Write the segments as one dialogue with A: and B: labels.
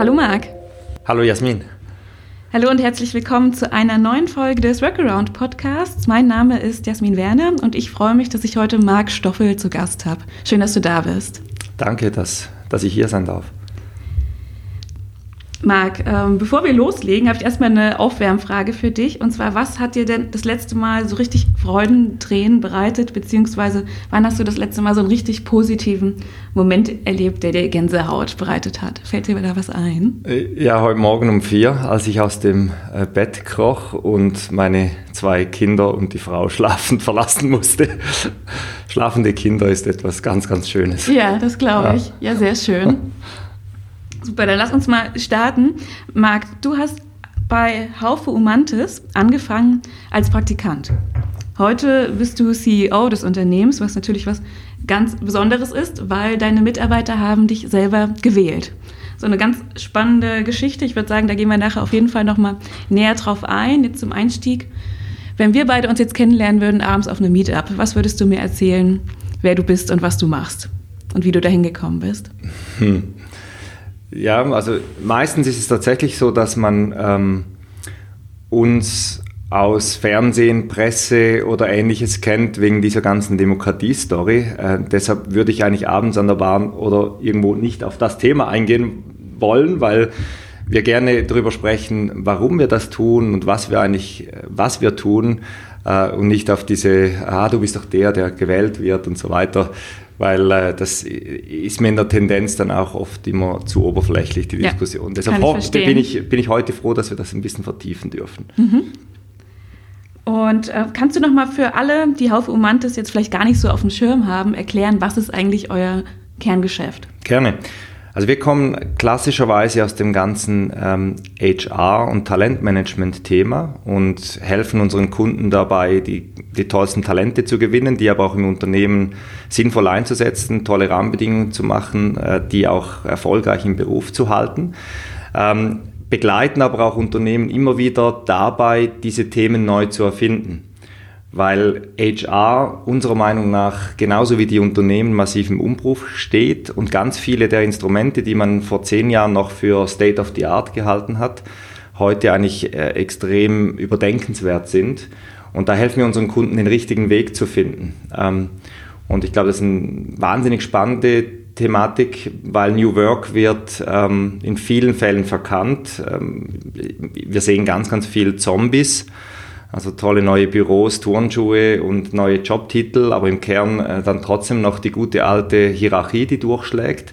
A: Hallo Marc.
B: Hallo Jasmin.
A: Hallo und herzlich willkommen zu einer neuen Folge des Workaround Podcasts. Mein Name ist Jasmin Werner und ich freue mich, dass ich heute Marc Stoffel zu Gast habe. Schön, dass du da bist.
B: Danke, dass, dass ich hier sein darf.
A: Marc, ähm, bevor wir loslegen, habe ich erstmal eine Aufwärmfrage für dich. Und zwar, was hat dir denn das letzte Mal so richtig Freudentränen bereitet? Beziehungsweise, wann hast du das letzte Mal so einen richtig positiven Moment erlebt, der dir Gänsehaut bereitet hat? Fällt dir da was ein?
B: Äh, ja, heute Morgen um vier, als ich aus dem äh, Bett kroch und meine zwei Kinder und die Frau schlafend verlassen musste. Schlafende Kinder ist etwas ganz, ganz Schönes.
A: Ja, das glaube ich. Ja. ja, sehr schön. Super, dann lass uns mal starten. Marc, du hast bei Haufe Umantis angefangen als Praktikant. Heute bist du CEO des Unternehmens, was natürlich was ganz Besonderes ist, weil deine Mitarbeiter haben dich selber gewählt. So eine ganz spannende Geschichte. Ich würde sagen, da gehen wir nachher auf jeden Fall noch mal näher drauf ein. Jetzt zum Einstieg. Wenn wir beide uns jetzt kennenlernen würden abends auf einem Meetup, was würdest du mir erzählen, wer du bist und was du machst und wie du dahin gekommen bist? Hm.
B: Ja, also meistens ist es tatsächlich so, dass man ähm, uns aus Fernsehen, Presse oder ähnliches kennt wegen dieser ganzen Demokratie-Story. Äh, deshalb würde ich eigentlich abends an der Bahn oder irgendwo nicht auf das Thema eingehen wollen, weil wir gerne darüber sprechen, warum wir das tun und was wir eigentlich, was wir tun äh, und nicht auf diese, ah, du bist doch der, der gewählt wird und so weiter weil äh, das ist mir in der Tendenz dann auch oft immer zu oberflächlich, die ja, Diskussion. Deshalb ich bin, ich, bin ich heute froh, dass wir das ein bisschen vertiefen dürfen. Mhm.
A: Und äh, kannst du noch mal für alle, die Haufe Umantis jetzt vielleicht gar nicht so auf dem Schirm haben, erklären, was ist eigentlich euer Kerngeschäft?
B: Gerne. Also wir kommen klassischerweise aus dem ganzen ähm, HR- und Talentmanagement-Thema und helfen unseren Kunden dabei, die, die tollsten Talente zu gewinnen, die aber auch im Unternehmen sinnvoll einzusetzen, tolle Rahmenbedingungen zu machen, äh, die auch erfolgreich im Beruf zu halten. Ähm, begleiten aber auch Unternehmen immer wieder dabei, diese Themen neu zu erfinden weil HR unserer Meinung nach genauso wie die Unternehmen massiv im Umbruch steht und ganz viele der Instrumente, die man vor zehn Jahren noch für State of the Art gehalten hat, heute eigentlich äh, extrem überdenkenswert sind. Und da helfen wir unseren Kunden, den richtigen Weg zu finden. Ähm, und ich glaube, das ist eine wahnsinnig spannende Thematik, weil New Work wird ähm, in vielen Fällen verkannt. Ähm, wir sehen ganz, ganz viel Zombies also tolle neue Büros, Turnschuhe und neue Jobtitel, aber im Kern äh, dann trotzdem noch die gute alte Hierarchie, die durchschlägt.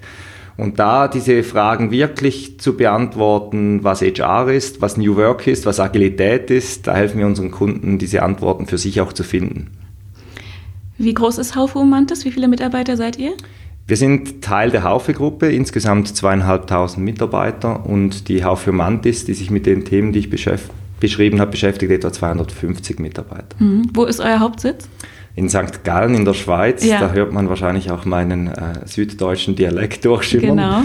B: Und da diese Fragen wirklich zu beantworten, was HR ist, was New Work ist, was Agilität ist, da helfen wir unseren Kunden, diese Antworten für sich auch zu finden.
A: Wie groß ist Haufe Umantis? Wie viele Mitarbeiter seid ihr?
B: Wir sind Teil der Haufe-Gruppe, insgesamt zweieinhalbtausend Mitarbeiter und die Haufe Mantis, die sich mit den Themen, die ich beschäftige, beschrieben habe, beschäftigt etwa 250 Mitarbeiter.
A: Mhm. Wo ist euer Hauptsitz?
B: In St. Gallen in der Schweiz. Ja. Da hört man wahrscheinlich auch meinen äh, süddeutschen Dialekt durchschimmern. Genau.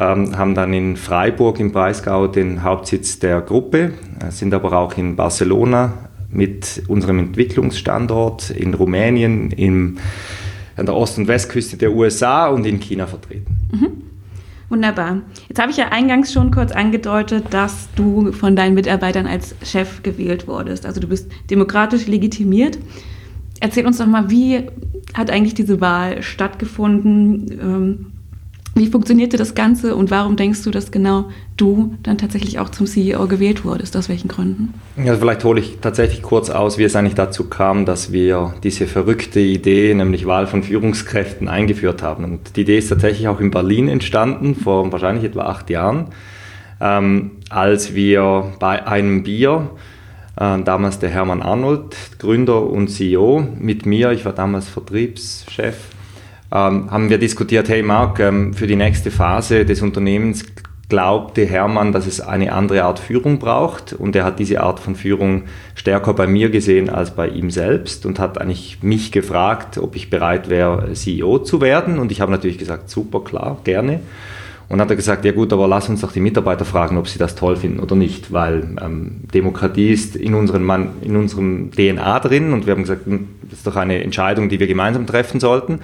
B: Ähm, haben dann in Freiburg im Breisgau den Hauptsitz der Gruppe, äh, sind aber auch in Barcelona mit unserem Entwicklungsstandort, in Rumänien, im, an der Ost- und Westküste der USA und in China vertreten. Mhm.
A: Wunderbar. Jetzt habe ich ja eingangs schon kurz angedeutet, dass du von deinen Mitarbeitern als Chef gewählt wurdest. Also du bist demokratisch legitimiert. Erzähl uns doch mal, wie hat eigentlich diese Wahl stattgefunden? Wie funktionierte das Ganze und warum denkst du, dass genau du dann tatsächlich auch zum CEO gewählt wurdest? Aus welchen Gründen?
B: Ja, vielleicht hole ich tatsächlich kurz aus, wie es eigentlich dazu kam, dass wir diese verrückte Idee, nämlich Wahl von Führungskräften, eingeführt haben. Und die Idee ist tatsächlich auch in Berlin entstanden, vor wahrscheinlich etwa acht Jahren, ähm, als wir bei einem Bier, äh, damals der Hermann Arnold, Gründer und CEO, mit mir, ich war damals Vertriebschef, ähm, haben wir diskutiert, hey Marc, ähm, für die nächste Phase des Unternehmens glaubte Hermann, dass es eine andere Art Führung braucht und er hat diese Art von Führung stärker bei mir gesehen als bei ihm selbst und hat eigentlich mich gefragt, ob ich bereit wäre, CEO zu werden und ich habe natürlich gesagt, super, klar, gerne. Und hat er gesagt, ja gut, aber lass uns doch die Mitarbeiter fragen, ob sie das toll finden oder nicht, weil ähm, Demokratie ist in, unseren in unserem DNA drin und wir haben gesagt, hm, das ist doch eine Entscheidung, die wir gemeinsam treffen sollten.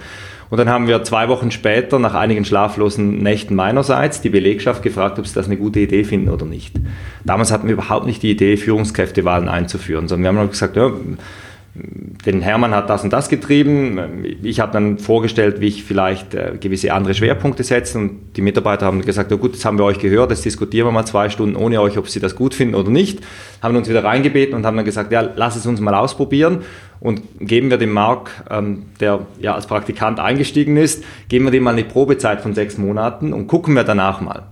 B: Und dann haben wir zwei Wochen später, nach einigen schlaflosen Nächten meinerseits, die Belegschaft gefragt, ob sie das eine gute Idee finden oder nicht. Damals hatten wir überhaupt nicht die Idee, Führungskräftewahlen einzuführen, sondern wir haben gesagt, ja, den Hermann hat das und das getrieben. Ich habe dann vorgestellt, wie ich vielleicht äh, gewisse andere Schwerpunkte setze und die Mitarbeiter haben gesagt, oh gut, das haben wir euch gehört, jetzt diskutieren wir mal zwei Stunden ohne euch, ob sie das gut finden oder nicht. Haben uns wieder reingebeten und haben dann gesagt, ja, lass es uns mal ausprobieren und geben wir dem Marc, ähm, der ja als Praktikant eingestiegen ist, geben wir dem mal eine Probezeit von sechs Monaten und gucken wir danach mal.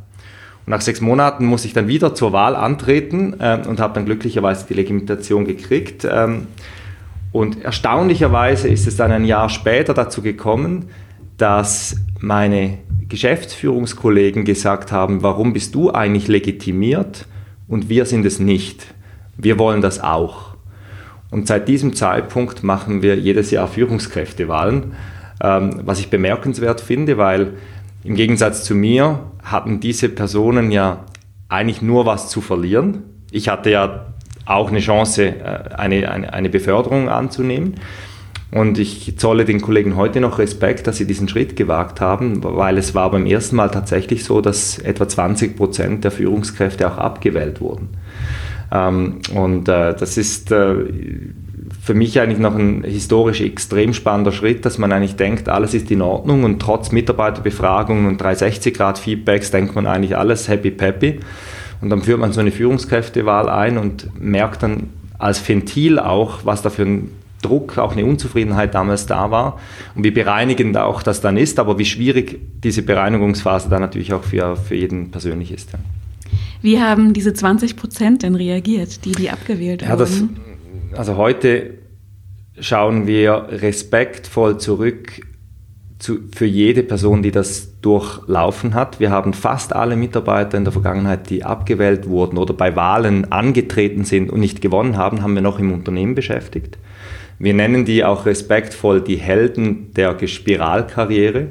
B: Und nach sechs Monaten muss ich dann wieder zur Wahl antreten äh, und habe dann glücklicherweise die Legitimation gekriegt. Und erstaunlicherweise ist es dann ein Jahr später dazu gekommen, dass meine Geschäftsführungskollegen gesagt haben, warum bist du eigentlich legitimiert und wir sind es nicht. Wir wollen das auch. Und seit diesem Zeitpunkt machen wir jedes Jahr Führungskräftewahlen, ähm, was ich bemerkenswert finde, weil im Gegensatz zu mir hatten diese Personen ja eigentlich nur was zu verlieren. Ich hatte ja auch eine Chance, äh, eine, eine, eine Beförderung anzunehmen. Und ich zolle den Kollegen heute noch Respekt, dass sie diesen Schritt gewagt haben, weil es war beim ersten Mal tatsächlich so, dass etwa 20 Prozent der Führungskräfte auch abgewählt wurden. Ähm, und äh, das ist äh, für mich eigentlich noch ein historisch extrem spannender Schritt, dass man eigentlich denkt, alles ist in Ordnung und trotz Mitarbeiterbefragungen und 360-Grad-Feedbacks denkt man eigentlich alles happy peppy. Und dann führt man so eine Führungskräftewahl ein und merkt dann als Ventil auch, was da für ein Druck, auch eine Unzufriedenheit damals da war und wie bereinigend auch das dann ist, aber wie schwierig diese Bereinigungsphase dann natürlich auch für, für jeden persönlich ist. Ja.
A: Wie haben diese 20 Prozent denn reagiert, die, die abgewählt ja, wurden?
B: Das, also heute schauen wir respektvoll zurück zu, für jede Person, die das durchlaufen hat. Wir haben fast alle Mitarbeiter in der Vergangenheit, die abgewählt wurden oder bei Wahlen angetreten sind und nicht gewonnen haben, haben wir noch im Unternehmen beschäftigt. Wir nennen die auch respektvoll die Helden der Spiralkarriere,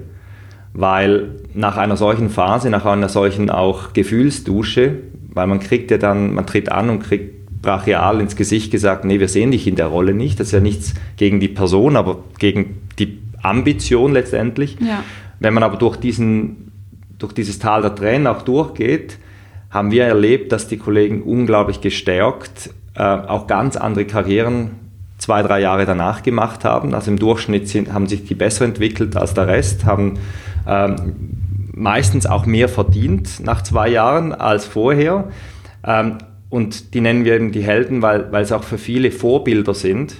B: weil nach einer solchen Phase, nach einer solchen auch Gefühlsdusche, weil man kriegt ja dann, man tritt an und kriegt brachial ins Gesicht gesagt, nee, wir sehen dich in der Rolle nicht. Das ist ja nichts gegen die Person, aber gegen die Ambition letztendlich. Ja. Wenn man aber durch, diesen, durch dieses Tal der Tränen auch durchgeht, haben wir erlebt, dass die Kollegen unglaublich gestärkt äh, auch ganz andere Karrieren zwei, drei Jahre danach gemacht haben. Also im Durchschnitt sind, haben sich die besser entwickelt als der Rest, haben ähm, meistens auch mehr verdient nach zwei Jahren als vorher. Ähm, und die nennen wir eben die Helden, weil, weil es auch für viele Vorbilder sind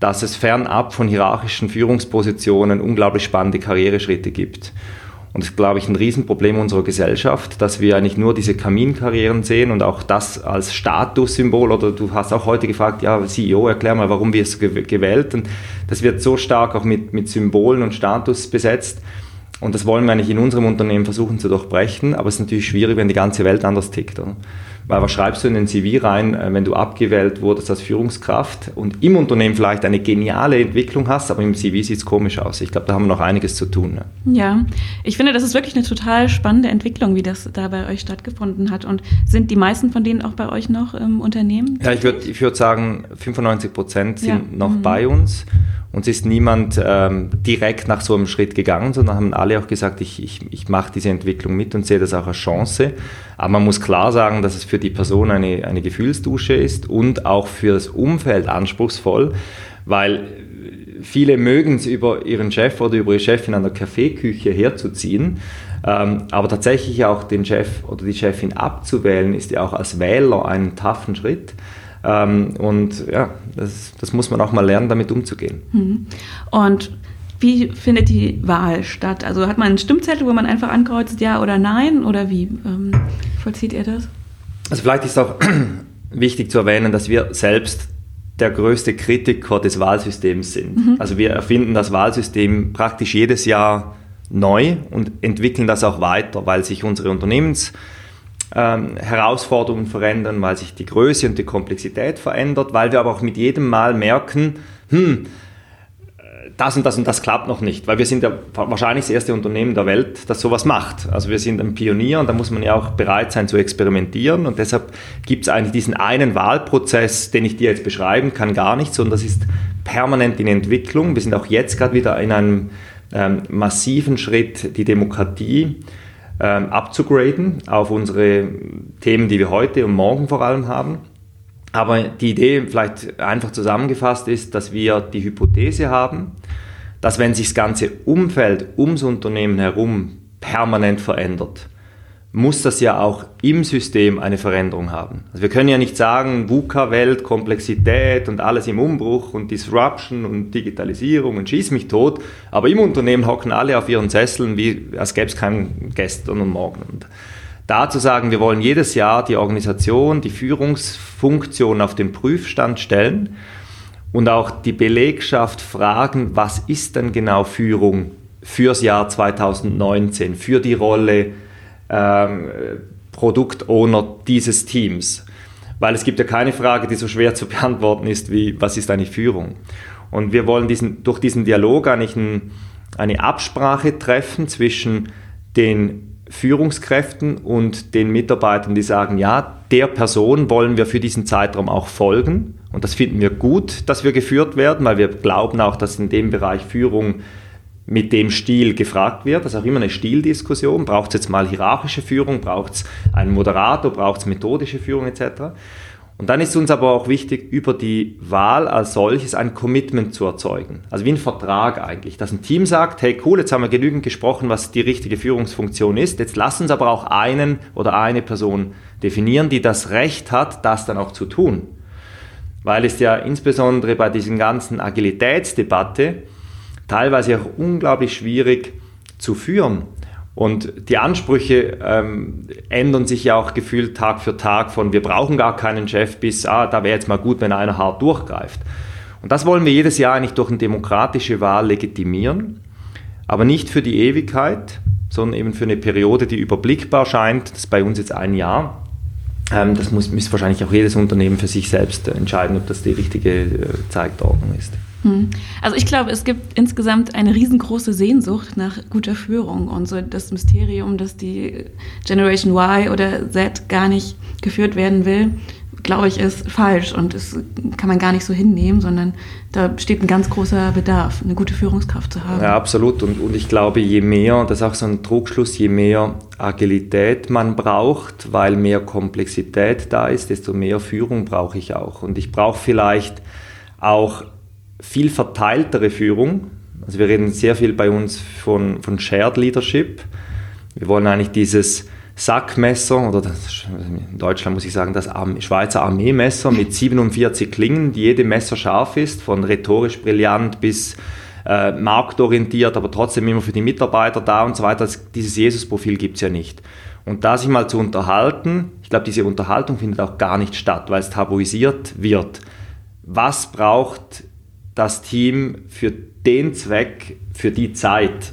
B: dass es fernab von hierarchischen Führungspositionen unglaublich spannende Karriereschritte gibt. Und das ist, glaube ich, ein Riesenproblem unserer Gesellschaft, dass wir eigentlich nur diese Kaminkarrieren sehen und auch das als Statussymbol. Oder du hast auch heute gefragt, ja, CEO, erklär mal, warum wirst du gewählt? Und das wird so stark auch mit, mit Symbolen und Status besetzt. Und das wollen wir eigentlich in unserem Unternehmen versuchen zu durchbrechen. Aber es ist natürlich schwierig, wenn die ganze Welt anders tickt. Oder? Weil was schreibst du in den CV rein, äh, wenn du abgewählt wurdest als Führungskraft und im Unternehmen vielleicht eine geniale Entwicklung hast, aber im CV sieht es komisch aus. Ich glaube, da haben wir noch einiges zu tun.
A: Ne? Ja, ich finde, das ist wirklich eine total spannende Entwicklung, wie das da bei euch stattgefunden hat. Und sind die meisten von denen auch bei euch noch im Unternehmen?
B: Ja, ich würde ich würd sagen, 95 Prozent sind ja. noch mhm. bei uns. Uns ist niemand ähm, direkt nach so einem Schritt gegangen, sondern haben alle auch gesagt, ich, ich, ich mache diese Entwicklung mit und sehe das auch als Chance. Aber man muss klar sagen, dass es für die Person eine, eine Gefühlsdusche ist und auch für das Umfeld anspruchsvoll, weil viele mögen es über ihren Chef oder über ihre Chefin an der Kaffeeküche herzuziehen. Ähm, aber tatsächlich auch den Chef oder die Chefin abzuwählen, ist ja auch als Wähler ein taffen Schritt. Ähm, und ja, das, das, muss man auch mal lernen, damit umzugehen.
A: Mhm. Und wie findet die Wahl statt? Also hat man einen Stimmzettel, wo man einfach ankreuzt, ja oder nein? Oder wie ähm, vollzieht ihr das?
B: Also vielleicht ist auch wichtig zu erwähnen, dass wir selbst der größte Kritiker des Wahlsystems sind. Mhm. Also wir erfinden das Wahlsystem praktisch jedes Jahr neu und entwickeln das auch weiter, weil sich unsere Unternehmens ähm, Herausforderungen verändern, weil sich die Größe und die Komplexität verändert, weil wir aber auch mit jedem Mal merken, hm, das und das und das klappt noch nicht, weil wir sind ja wahrscheinlich das erste Unternehmen der Welt, das sowas macht. Also wir sind ein Pionier und da muss man ja auch bereit sein zu experimentieren und deshalb gibt es eigentlich diesen einen Wahlprozess, den ich dir jetzt beschreiben kann, gar nicht, sondern das ist permanent in Entwicklung. Wir sind auch jetzt gerade wieder in einem ähm, massiven Schritt, die Demokratie ähm, abzugraden auf unsere Themen, die wir heute und morgen vor allem haben. Aber die Idee vielleicht einfach zusammengefasst ist, dass wir die Hypothese haben, dass wenn sich das ganze Umfeld ums Unternehmen herum permanent verändert, muss das ja auch im System eine Veränderung haben. Also wir können ja nicht sagen, VUCA-Welt, Komplexität und alles im Umbruch und Disruption und Digitalisierung und schieß mich tot, aber im Unternehmen hocken alle auf ihren Sesseln, wie als gäbe es kein gestern und morgen. Und da zu sagen, wir wollen jedes Jahr die Organisation, die Führungsfunktion auf den Prüfstand stellen und auch die Belegschaft fragen, was ist denn genau Führung fürs Jahr 2019, für die Rolle ähm, Produktowner dieses Teams. Weil es gibt ja keine Frage, die so schwer zu beantworten ist, wie was ist eigentlich Führung. Und wir wollen diesen, durch diesen Dialog eigentlich ein, eine Absprache treffen zwischen den Führungskräften und den Mitarbeitern, die sagen, ja, der Person wollen wir für diesen Zeitraum auch folgen. Und das finden wir gut, dass wir geführt werden, weil wir glauben auch, dass in dem Bereich Führung mit dem Stil gefragt wird. Das ist auch immer eine Stildiskussion. Braucht es jetzt mal hierarchische Führung? Braucht es einen Moderator? Braucht es methodische Führung etc.? Und dann ist uns aber auch wichtig, über die Wahl als solches ein Commitment zu erzeugen. Also wie ein Vertrag eigentlich, dass ein Team sagt, hey cool, jetzt haben wir genügend gesprochen, was die richtige Führungsfunktion ist. Jetzt lass uns aber auch einen oder eine Person definieren, die das Recht hat, das dann auch zu tun. Weil es ja insbesondere bei diesen ganzen Agilitätsdebatte teilweise auch unglaublich schwierig zu führen. Und die Ansprüche ähm, ändern sich ja auch gefühlt Tag für Tag von wir brauchen gar keinen Chef bis, ah, da wäre jetzt mal gut, wenn einer hart durchgreift. Und das wollen wir jedes Jahr eigentlich durch eine demokratische Wahl legitimieren, aber nicht für die Ewigkeit, sondern eben für eine Periode, die überblickbar scheint. Das ist bei uns jetzt ein Jahr. Ähm, das muss, muss wahrscheinlich auch jedes Unternehmen für sich selbst entscheiden, ob das die richtige äh, Zeitordnung ist.
A: Hm. Also ich glaube, es gibt insgesamt eine riesengroße Sehnsucht nach guter Führung und so das Mysterium, dass die Generation Y oder Z gar nicht geführt werden will, glaube ich, ist falsch und das kann man gar nicht so hinnehmen, sondern da besteht ein ganz großer Bedarf, eine gute Führungskraft zu haben.
B: Ja, absolut. Und, und ich glaube, je mehr, das ist auch so ein Trugschluss, je mehr Agilität man braucht, weil mehr Komplexität da ist, desto mehr Führung brauche ich auch. Und ich brauche vielleicht auch viel verteiltere Führung. Also wir reden sehr viel bei uns von, von Shared Leadership. Wir wollen eigentlich dieses Sackmesser oder das, in Deutschland muss ich sagen das Schweizer Armeemesser mit 47 Klingen, die jede Messer scharf ist, von rhetorisch brillant bis äh, marktorientiert, aber trotzdem immer für die Mitarbeiter da und so weiter. Das, dieses Jesus-Profil gibt es ja nicht. Und da sich mal zu unterhalten, ich glaube, diese Unterhaltung findet auch gar nicht statt, weil es tabuisiert wird. Was braucht das Team für den Zweck, für die Zeit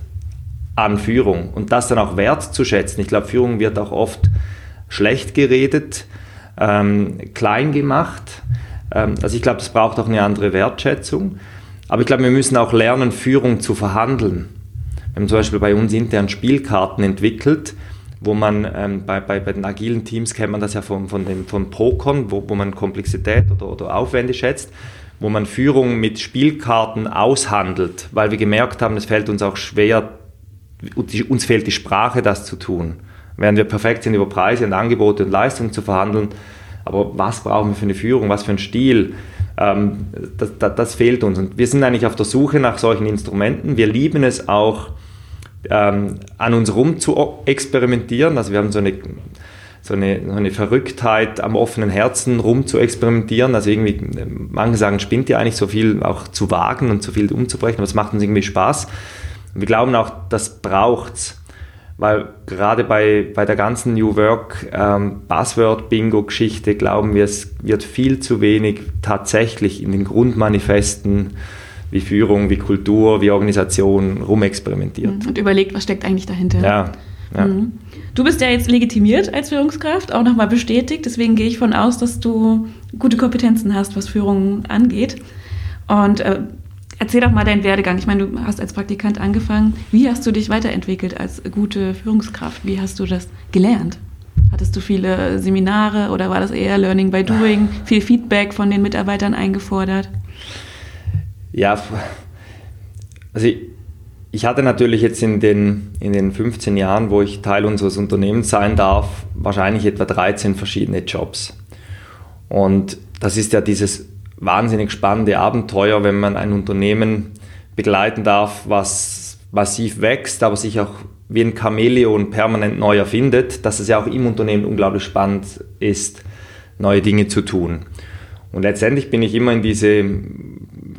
B: an Führung und das dann auch wertzuschätzen. Ich glaube, Führung wird auch oft schlecht geredet, ähm, klein gemacht. Ähm, also ich glaube, es braucht auch eine andere Wertschätzung. Aber ich glaube, wir müssen auch lernen, Führung zu verhandeln. Wir haben zum Beispiel bei uns intern Spielkarten entwickelt, wo man ähm, bei, bei, bei, den agilen Teams kennt man das ja von, von, dem, von Procon, wo, wo man Komplexität oder, oder Aufwände schätzt wo man Führung mit Spielkarten aushandelt, weil wir gemerkt haben, es fällt uns auch schwer, uns fehlt die Sprache, das zu tun. Während wir perfekt sind, über Preise und Angebote und Leistungen zu verhandeln, aber was brauchen wir für eine Führung, was für einen Stil, ähm, das, das, das, fehlt uns. Und wir sind eigentlich auf der Suche nach solchen Instrumenten. Wir lieben es auch, ähm, an uns rum zu experimentieren. Also wir haben so eine so eine, so eine Verrücktheit am offenen Herzen rum zu experimentieren. Also irgendwie, manche sagen, spinnt ja eigentlich so viel auch zu wagen und so viel umzubrechen, aber es macht uns irgendwie Spaß. Und wir glauben auch, das braucht's. Weil gerade bei, bei der ganzen New Work ähm, Buzzword-Bingo-Geschichte glauben wir, es wird viel zu wenig tatsächlich in den Grundmanifesten wie Führung, wie Kultur, wie Organisation rumexperimentiert.
A: Und überlegt, was steckt eigentlich dahinter.
B: Ja, ja. Mhm.
A: Du bist ja jetzt legitimiert als Führungskraft, auch nochmal bestätigt. Deswegen gehe ich von aus, dass du gute Kompetenzen hast, was Führung angeht. Und äh, Erzähl doch mal deinen Werdegang. Ich meine, du hast als Praktikant angefangen. Wie hast du dich weiterentwickelt als gute Führungskraft? Wie hast du das gelernt? Hattest du viele Seminare oder war das eher Learning by Doing? Viel Feedback von den Mitarbeitern eingefordert?
B: Ja, also ich, ich hatte natürlich jetzt in den, in den 15 Jahren, wo ich Teil unseres Unternehmens sein darf, wahrscheinlich etwa 13 verschiedene Jobs. Und das ist ja dieses wahnsinnig spannende Abenteuer, wenn man ein Unternehmen begleiten darf, was massiv wächst, aber sich auch wie ein Chamäleon permanent neu erfindet, dass es ja auch im Unternehmen unglaublich spannend ist, neue Dinge zu tun. Und letztendlich bin ich immer in diese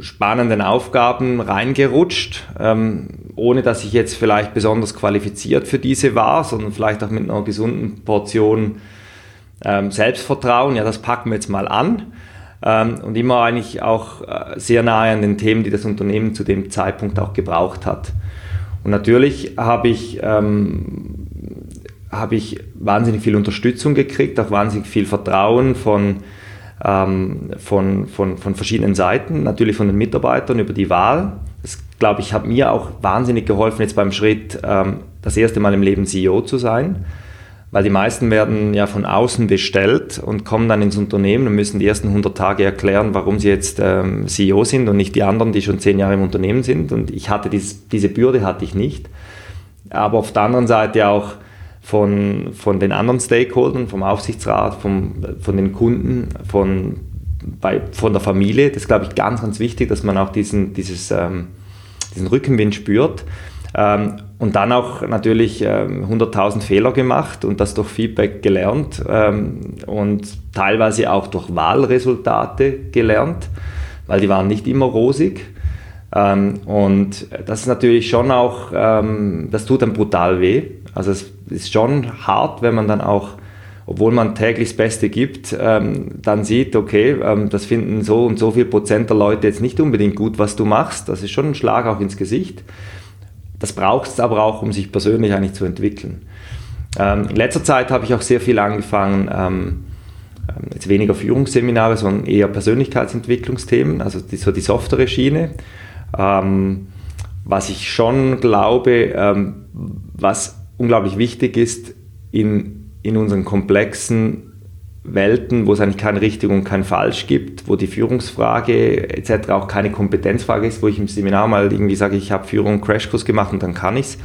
B: spannenden Aufgaben reingerutscht, ähm, ohne dass ich jetzt vielleicht besonders qualifiziert für diese war, sondern vielleicht auch mit einer gesunden Portion ähm, Selbstvertrauen. Ja, das packen wir jetzt mal an. Ähm, und immer eigentlich auch äh, sehr nahe an den Themen, die das Unternehmen zu dem Zeitpunkt auch gebraucht hat. Und natürlich habe ich, ähm, habe ich wahnsinnig viel Unterstützung gekriegt, auch wahnsinnig viel Vertrauen von, ähm, von, von, von verschiedenen Seiten, natürlich von den Mitarbeitern über die Wahl. Das, glaube ich, hat mir auch wahnsinnig geholfen, jetzt beim Schritt, ähm, das erste Mal im Leben CEO zu sein weil die meisten werden ja von außen bestellt und kommen dann ins Unternehmen und müssen die ersten 100 Tage erklären, warum sie jetzt ähm, CEO sind und nicht die anderen, die schon zehn Jahre im Unternehmen sind. Und ich hatte dies, diese Bürde hatte ich nicht. Aber auf der anderen Seite auch von, von den anderen Stakeholdern, vom Aufsichtsrat, vom, von den Kunden, von, bei, von der Familie. Das ist, glaube ich, ganz, ganz wichtig, dass man auch diesen, dieses, ähm, diesen Rückenwind spürt. Ähm, und dann auch natürlich ähm, 100.000 Fehler gemacht und das durch Feedback gelernt ähm, und teilweise auch durch Wahlresultate gelernt, weil die waren nicht immer rosig. Ähm, und das ist natürlich schon auch, ähm, das tut dann brutal weh. Also es ist schon hart, wenn man dann auch obwohl man täglich das Beste gibt, ähm, dann sieht, okay, ähm, das finden so und so viel Prozent der Leute jetzt nicht unbedingt gut, was du machst. Das ist schon ein Schlag auch ins Gesicht. Das braucht es aber auch, um sich persönlich eigentlich zu entwickeln. Ähm, in letzter Zeit habe ich auch sehr viel angefangen, ähm, ähm, jetzt weniger Führungsseminare, sondern eher Persönlichkeitsentwicklungsthemen, also die, so die softere Schiene. Ähm, was ich schon glaube, was unglaublich wichtig ist in, in unseren komplexen Welten, wo es eigentlich kein richtig und kein falsch gibt, wo die Führungsfrage etc. auch keine Kompetenzfrage ist, wo ich im Seminar mal irgendwie sage, ich habe Führung Crashkurs gemacht und dann kann ich es,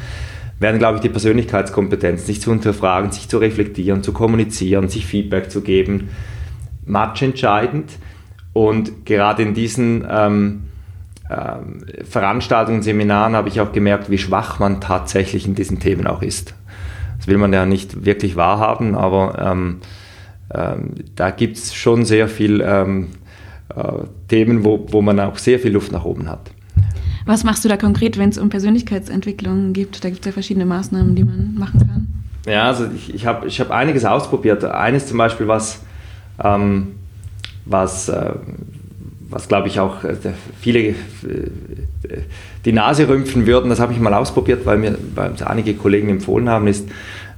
B: werden, glaube ich, die Persönlichkeitskompetenz, sich zu hinterfragen, sich zu reflektieren, zu kommunizieren, sich Feedback zu geben, much entscheidend. Und gerade in diesen ähm, Veranstaltungen, Seminaren habe ich auch gemerkt, wie schwach man tatsächlich in diesen Themen auch ist. Das will man ja nicht wirklich wahrhaben, aber ähm, ähm, da gibt es schon sehr viele ähm, äh, Themen, wo, wo man auch sehr viel Luft nach oben hat.
A: Was machst du da konkret, wenn es um Persönlichkeitsentwicklung geht? Da gibt es ja verschiedene Maßnahmen, die man machen kann.
B: Ja, also ich, ich habe ich hab einiges ausprobiert. Eines zum Beispiel, was, ähm, was, äh, was glaube ich auch äh, viele äh, die Nase rümpfen würden, das habe ich mal ausprobiert, weil mir weil einige Kollegen empfohlen haben, ist,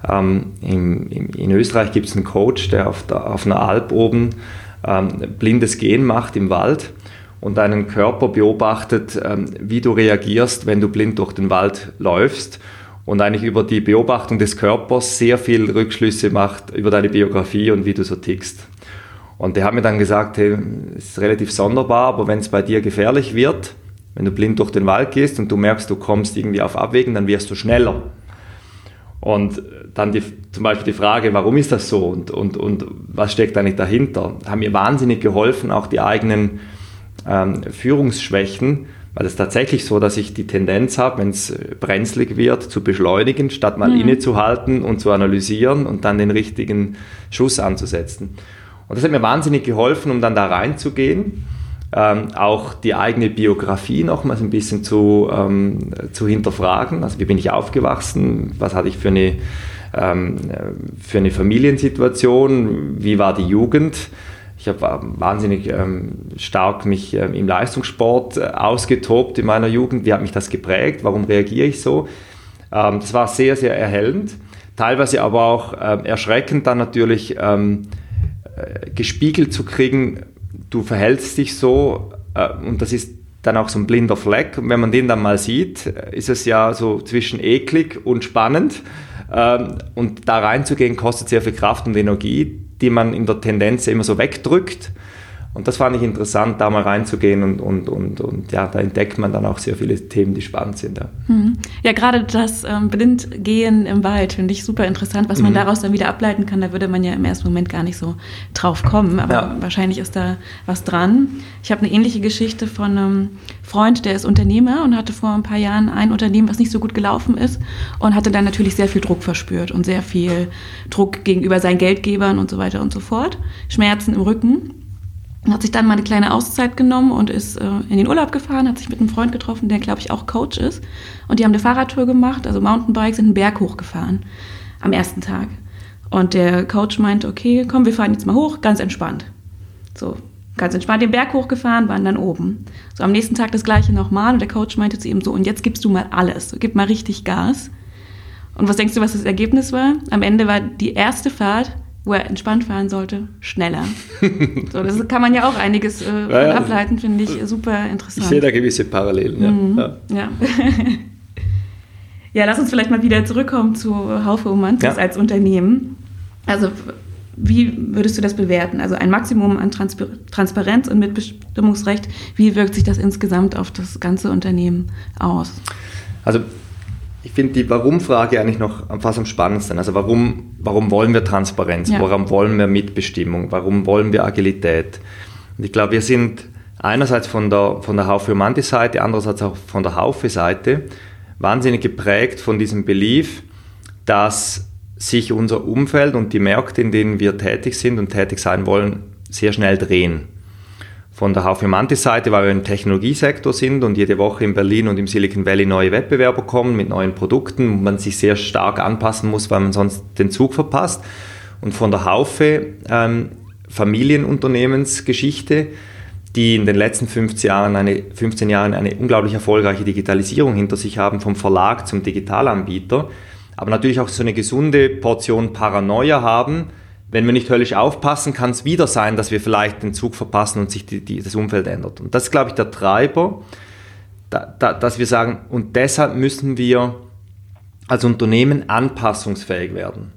B: ähm, in, in, Österreich gibt es einen Coach, der auf, der, auf einer Alp oben ähm, blindes Gehen macht im Wald und deinen Körper beobachtet, ähm, wie du reagierst, wenn du blind durch den Wald läufst und eigentlich über die Beobachtung des Körpers sehr viel Rückschlüsse macht über deine Biografie und wie du so tickst. Und der hat mir dann gesagt, hey, es ist relativ sonderbar, aber wenn es bei dir gefährlich wird, wenn du blind durch den Wald gehst und du merkst, du kommst irgendwie auf Abwägen, dann wirst du schneller. Und dann die, zum Beispiel die Frage, warum ist das so und, und, und was steckt eigentlich dahinter, haben mir wahnsinnig geholfen, auch die eigenen ähm, Führungsschwächen, weil es tatsächlich so, dass ich die Tendenz habe, wenn es brenzlig wird, zu beschleunigen, statt mal mhm. innezuhalten und zu analysieren und dann den richtigen Schuss anzusetzen. Und das hat mir wahnsinnig geholfen, um dann da reinzugehen ähm, auch die eigene Biografie nochmals ein bisschen zu, ähm, zu hinterfragen. Also wie bin ich aufgewachsen? Was hatte ich für eine, ähm, für eine Familiensituation? Wie war die Jugend? Ich habe wahnsinnig ähm, stark mich ähm, im Leistungssport äh, ausgetobt in meiner Jugend. Wie hat mich das geprägt? Warum reagiere ich so? Ähm, das war sehr, sehr erhellend. Teilweise aber auch erschreckend dann natürlich äh, gespiegelt zu kriegen, du verhältst dich so äh, und das ist dann auch so ein blinder Fleck. Und wenn man den dann mal sieht, ist es ja so zwischen eklig und spannend. Ähm, und da reinzugehen, kostet sehr viel Kraft und Energie, die man in der Tendenz immer so wegdrückt. Und das fand ich interessant, da mal reinzugehen und, und, und, und ja, da entdeckt man dann auch sehr viele Themen, die spannend sind.
A: Ja, mhm. ja gerade das ähm, Blindgehen im Wald finde ich super interessant, was man mhm. daraus dann wieder ableiten kann. Da würde man ja im ersten Moment gar nicht so drauf kommen, aber ja. wahrscheinlich ist da was dran. Ich habe eine ähnliche Geschichte von einem Freund, der ist Unternehmer und hatte vor ein paar Jahren ein Unternehmen, was nicht so gut gelaufen ist und hatte dann natürlich sehr viel Druck verspürt und sehr viel Druck gegenüber seinen Geldgebern und so weiter und so fort. Schmerzen im Rücken hat sich dann mal eine kleine Auszeit genommen und ist äh, in den Urlaub gefahren, hat sich mit einem Freund getroffen, der glaube ich auch Coach ist. Und die haben eine Fahrradtour gemacht, also Mountainbike, sind einen Berg hochgefahren am ersten Tag. Und der Coach meinte, okay, komm, wir fahren jetzt mal hoch, ganz entspannt. So, ganz entspannt den Berg hochgefahren, waren dann oben. So am nächsten Tag das gleiche nochmal und der Coach meinte zu ihm so, und jetzt gibst du mal alles, gib mal richtig Gas. Und was denkst du, was das Ergebnis war? Am Ende war die erste Fahrt wo er entspannt fahren sollte, schneller. so, das kann man ja auch einiges äh, ja, ja. ableiten, finde ich super interessant.
B: Ich sehe da gewisse Parallelen, ja. Mhm.
A: Ja. ja. lass uns vielleicht mal wieder zurückkommen zu Haufe Umantis als Unternehmen. Also, wie würdest du das bewerten? Also ein Maximum an Transpar Transparenz und Mitbestimmungsrecht, wie wirkt sich das insgesamt auf das ganze Unternehmen aus?
B: Also ich finde die Warum-Frage eigentlich noch fast am spannendsten. Also warum, warum wollen wir Transparenz? Ja. Warum wollen wir Mitbestimmung? Warum wollen wir Agilität? Und ich glaube, wir sind einerseits von der, von der Haufe Humanity-Seite, andererseits auch von der Haufe-Seite wahnsinnig geprägt von diesem Belief, dass sich unser Umfeld und die Märkte, in denen wir tätig sind und tätig sein wollen, sehr schnell drehen von der Haufe-Mantis-Seite, weil wir im Technologiesektor sind und jede Woche in Berlin und im Silicon Valley neue Wettbewerber kommen mit neuen Produkten und man sich sehr stark anpassen muss, weil man sonst den Zug verpasst. Und von der Haufe ähm, Familienunternehmensgeschichte, die in den letzten 15 Jahren, eine, 15 Jahren eine unglaublich erfolgreiche Digitalisierung hinter sich haben, vom Verlag zum Digitalanbieter, aber natürlich auch so eine gesunde Portion Paranoia haben, wenn wir nicht höllisch aufpassen, kann es wieder sein, dass wir vielleicht den Zug verpassen und sich die, die, das Umfeld ändert. Und das ist, glaube ich, der Treiber, da, da, dass wir sagen, und deshalb müssen wir als Unternehmen anpassungsfähig werden.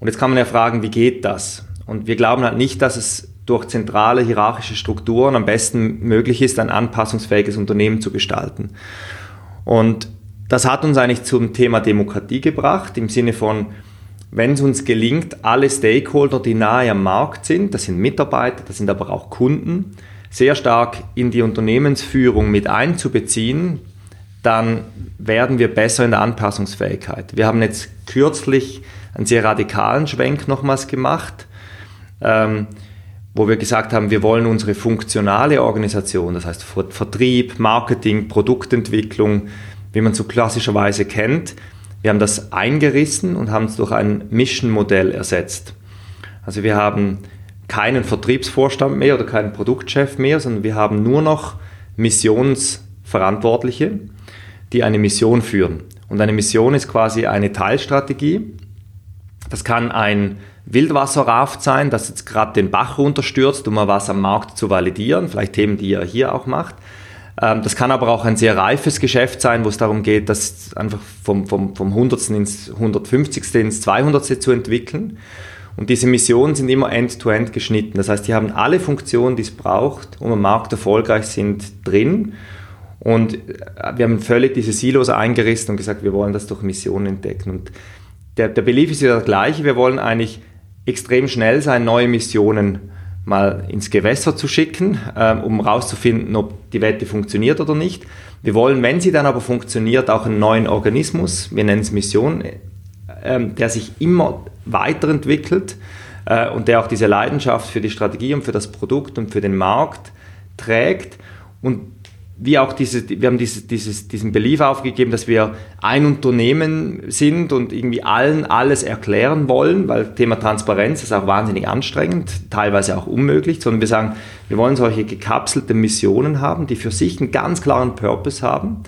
B: Und jetzt kann man ja fragen, wie geht das? Und wir glauben halt nicht, dass es durch zentrale hierarchische Strukturen am besten möglich ist, ein anpassungsfähiges Unternehmen zu gestalten. Und das hat uns eigentlich zum Thema Demokratie gebracht, im Sinne von, wenn es uns gelingt, alle Stakeholder, die nahe am Markt sind, das sind Mitarbeiter, das sind aber auch Kunden, sehr stark in die Unternehmensführung mit einzubeziehen, dann werden wir besser in der Anpassungsfähigkeit. Wir haben jetzt kürzlich einen sehr radikalen Schwenk nochmals gemacht, ähm, wo wir gesagt haben, wir wollen unsere funktionale Organisation, das heißt Vertrieb, Marketing, Produktentwicklung, wie man so klassischerweise kennt, wir haben das eingerissen und haben es durch ein Mission-Modell ersetzt. Also wir haben keinen Vertriebsvorstand mehr oder keinen Produktchef mehr, sondern wir haben nur noch Missionsverantwortliche, die eine Mission führen. Und eine Mission ist quasi eine Teilstrategie. Das kann ein Wildwasserraft sein, das jetzt gerade den Bach runterstürzt, um mal was am Markt zu validieren, vielleicht Themen, die ihr hier auch macht. Ähm, das kann aber auch ein sehr reifes Geschäft sein, wo es darum geht, das einfach vom, vom, vom 100. ins 150. ins 200. zu entwickeln. Und diese Missionen sind immer end-to-end -end geschnitten. Das heißt, die haben alle Funktionen, die es braucht, um am Markt erfolgreich sind, drin. Und äh, wir haben völlig diese Silos eingerissen und gesagt, wir wollen das durch Missionen entdecken. Und der, der Belief ist ja der gleiche. Wir wollen eigentlich extrem schnell sein, neue Missionen mal ins Gewässer zu schicken, ähm, um herauszufinden, ob die Wette funktioniert oder nicht. Wir wollen, wenn sie dann aber funktioniert, auch einen neuen Organismus, wir nennen es Mission, ähm, der sich immer weiterentwickelt äh, und der auch diese Leidenschaft für die Strategie und für das Produkt und für den Markt trägt und wie auch diese, wir haben dieses, dieses, diesen Belief aufgegeben, dass wir ein Unternehmen sind und irgendwie allen alles erklären wollen, weil Thema Transparenz ist auch wahnsinnig anstrengend, teilweise auch unmöglich, sondern wir sagen, wir wollen solche gekapselte Missionen haben, die für sich einen ganz klaren Purpose haben,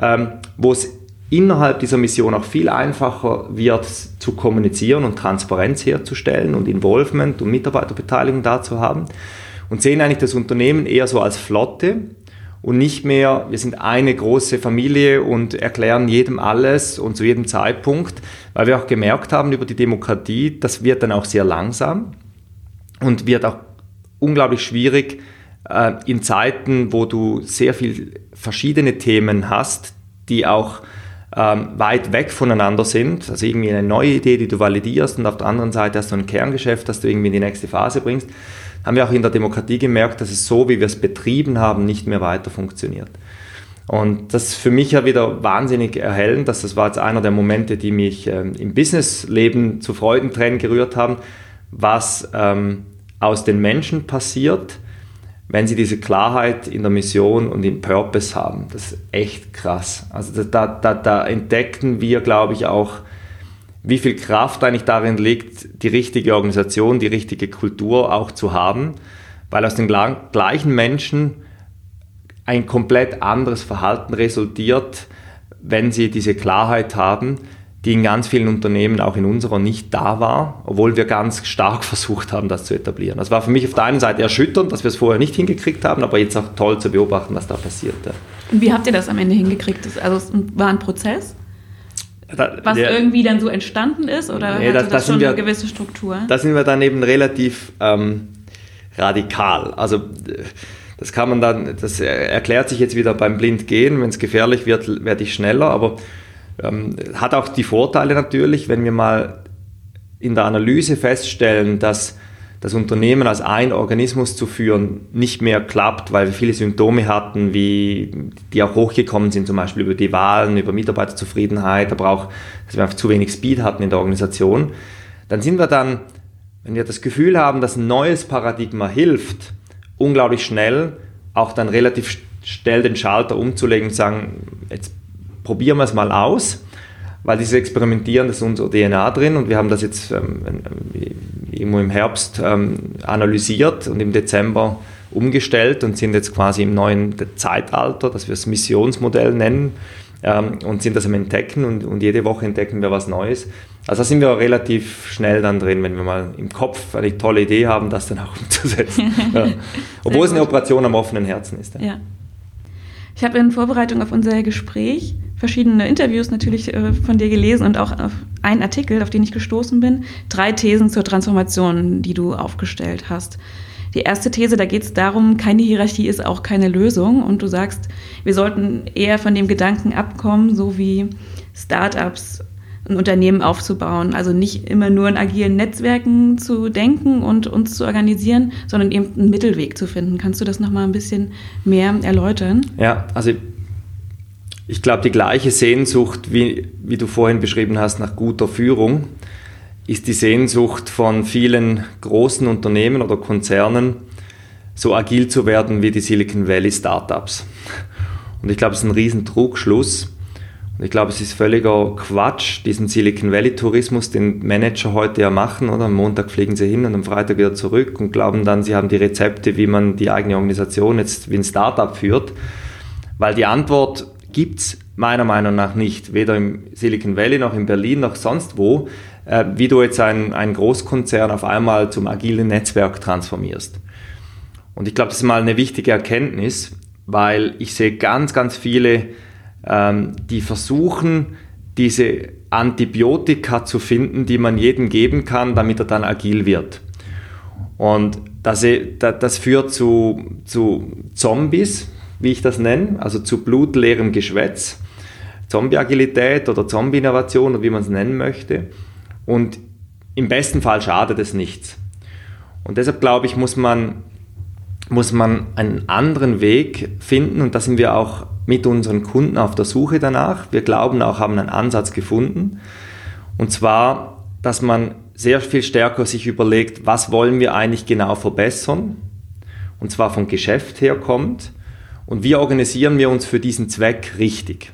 B: ähm, wo es innerhalb dieser Mission auch viel einfacher wird zu kommunizieren und Transparenz herzustellen und Involvement und Mitarbeiterbeteiligung dazu haben. Und sehen eigentlich das Unternehmen eher so als Flotte, und nicht mehr, wir sind eine große Familie und erklären jedem alles und zu jedem Zeitpunkt, weil wir auch gemerkt haben über die Demokratie, das wird dann auch sehr langsam und wird auch unglaublich schwierig äh, in Zeiten, wo du sehr viel verschiedene Themen hast, die auch ähm, weit weg voneinander sind. Also irgendwie eine neue Idee, die du validierst und auf der anderen Seite hast du ein Kerngeschäft, das du irgendwie in die nächste Phase bringst. Haben wir auch in der Demokratie gemerkt, dass es so, wie wir es betrieben haben, nicht mehr weiter funktioniert. Und das ist für mich ja wieder wahnsinnig erhellend, dass das war jetzt einer der Momente, die mich ähm, im Businessleben zu Freudentränen gerührt haben, was ähm, aus den Menschen passiert, wenn sie diese Klarheit in der Mission und im Purpose haben. Das ist echt krass. Also da, da, da entdecken wir, glaube ich, auch, wie viel Kraft eigentlich darin liegt, die richtige Organisation, die richtige Kultur auch zu haben, weil aus den gleichen Menschen ein komplett anderes Verhalten resultiert, wenn sie diese Klarheit haben die in ganz vielen Unternehmen, auch in unserer, nicht da war, obwohl wir ganz stark versucht haben, das zu etablieren. Das war für mich auf der einen Seite erschütternd, dass wir es vorher nicht hingekriegt haben, aber jetzt auch toll zu beobachten, was da passierte.
A: Wie habt ihr das am Ende hingekriegt? Also es war ein Prozess? Da, was der, irgendwie dann so entstanden ist oder nee, hatte das, das schon wir, eine gewisse Struktur?
B: Da sind wir dann eben relativ ähm, radikal. Also das kann man dann, das erklärt sich jetzt wieder beim Blindgehen, wenn es gefährlich wird, werde ich schneller, aber ähm, hat auch die Vorteile natürlich, wenn wir mal in der Analyse feststellen, dass das Unternehmen als ein Organismus zu führen nicht mehr klappt, weil wir viele Symptome hatten, wie, die auch hochgekommen sind, zum Beispiel über die Wahlen, über Mitarbeiterzufriedenheit, aber auch, dass wir einfach zu wenig Speed hatten in der Organisation, dann sind wir dann, wenn wir das Gefühl haben, dass ein neues Paradigma hilft, unglaublich schnell auch dann relativ schnell den Schalter umzulegen und sagen, jetzt probieren wir es mal aus, weil dieses Experimentieren, das ist unser DNA drin und wir haben das jetzt ähm, irgendwo im Herbst ähm, analysiert und im Dezember umgestellt und sind jetzt quasi im neuen Zeitalter, das wir das Missionsmodell nennen ähm, und sind das am Entdecken und, und jede Woche entdecken wir was Neues. Also da sind wir relativ schnell dann drin, wenn wir mal im Kopf eine tolle Idee haben, das dann auch umzusetzen. ja. Obwohl es eine Operation am offenen Herzen ist.
A: Ja. ja. Ich habe in Vorbereitung auf unser Gespräch verschiedene Interviews natürlich äh, von dir gelesen und auch auf einen Artikel, auf den ich gestoßen bin. Drei Thesen zur Transformation, die du aufgestellt hast. Die erste These, da geht es darum, keine Hierarchie ist auch keine Lösung. Und du sagst, wir sollten eher von dem Gedanken abkommen, so wie Startups ein Unternehmen aufzubauen. Also nicht immer nur in agilen Netzwerken zu denken und uns zu organisieren, sondern eben einen Mittelweg zu finden. Kannst du das nochmal ein bisschen mehr erläutern?
B: Ja, also ich glaube, die gleiche Sehnsucht, wie, wie du vorhin beschrieben hast, nach guter Führung, ist die Sehnsucht von vielen großen Unternehmen oder Konzernen, so agil zu werden wie die Silicon Valley Startups. Und ich glaube, es ist ein riesen Trugschluss. Und ich glaube, es ist völliger Quatsch, diesen Silicon Valley Tourismus, den Manager heute ja machen, oder? Am Montag fliegen sie hin und am Freitag wieder zurück und glauben dann, sie haben die Rezepte, wie man die eigene Organisation jetzt wie ein Startup führt. Weil die Antwort gibt es meiner Meinung nach nicht, weder im Silicon Valley noch in Berlin noch sonst wo, äh, wie du jetzt einen, Großkonzern auf einmal zum agilen Netzwerk transformierst. Und ich glaube, das ist mal eine wichtige Erkenntnis, weil ich sehe ganz, ganz viele ähm, die versuchen, diese Antibiotika zu finden, die man jedem geben kann, damit er dann agil wird. Und das, das führt zu, zu Zombies, wie ich das nenne, also zu blutleerem Geschwätz, Zombie-Agilität oder Zombie-Innovation oder wie man es nennen möchte. Und im besten Fall schadet es nichts. Und deshalb glaube ich, muss man, muss man einen anderen Weg finden und da sind wir auch mit unseren Kunden auf der Suche danach. Wir glauben auch, haben einen Ansatz gefunden. Und zwar, dass man sehr viel stärker sich überlegt, was wollen wir eigentlich genau verbessern? Und zwar vom Geschäft her kommt. Und wie organisieren wir uns für diesen Zweck richtig?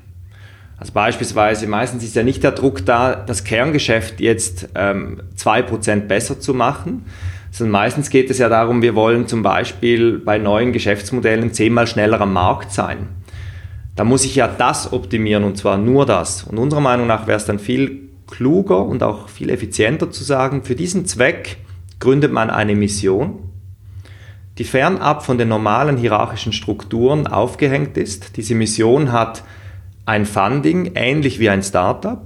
B: Also beispielsweise, meistens ist ja nicht der Druck da, das Kerngeschäft jetzt ähm, 2% besser zu machen, sondern meistens geht es ja darum, wir wollen zum Beispiel bei neuen Geschäftsmodellen zehnmal schneller am Markt sein da muss ich ja das optimieren und zwar nur das. Und unserer Meinung nach wäre es dann viel kluger und auch viel effizienter zu sagen, für diesen Zweck gründet man eine Mission, die fernab von den normalen hierarchischen Strukturen aufgehängt ist. Diese Mission hat ein Funding, ähnlich wie ein Startup.